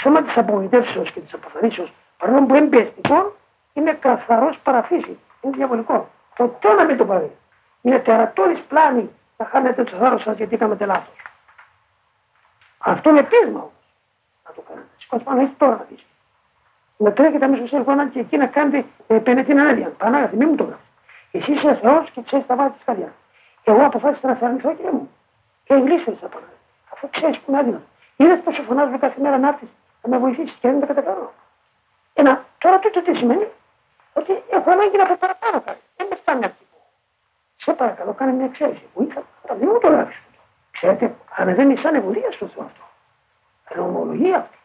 θέμα της απογοητεύσεως και της αποθαρρύνσεως, παρόλο που εμπεριστικό, είναι καθαρός παραφύση. Είναι διαβολικό. Ποτέ να μην το πάρει. Είναι τερατώδης πλάνη να χάνετε το θάρρος σας γιατί κάνετε λάθος. Αυτό είναι πείσμα όμως. Να το κάνετε. Σηκώστε πάνω, έχει τώρα να δει. Να τρέχετε αμέσως σε ένα και εκεί να κάνετε ε, πενετήν ανέδεια. Πανάγαθη, μην μου το γράφει. Εσύ είσαι Θεός και ξέρεις τα βάθη της καρδιάς. Εγώ αποφάσισα να σε αρνηθώ και μου. Και γλίστρε τα πάνω. Αφού ξέρεις που είναι άδειο. Είδες πόσο φωνάζω κάθε μέρα να έρθεις να με βοηθήσεις και δεν τα καταφέρω. Ένα, τώρα τούτο τι σημαίνει, ότι έχω ανάγκη να πω παραπάνω κάτι. Δεν με φτάνει αυτή. Σε παρακαλώ, κάνε μια εξαίρεση. Βοήθα, θα μην μου το γράφει. Ξέρετε, ανεβαίνει σαν ευωδία στο Θεό αυτό. Είναι ομολογία αυτή.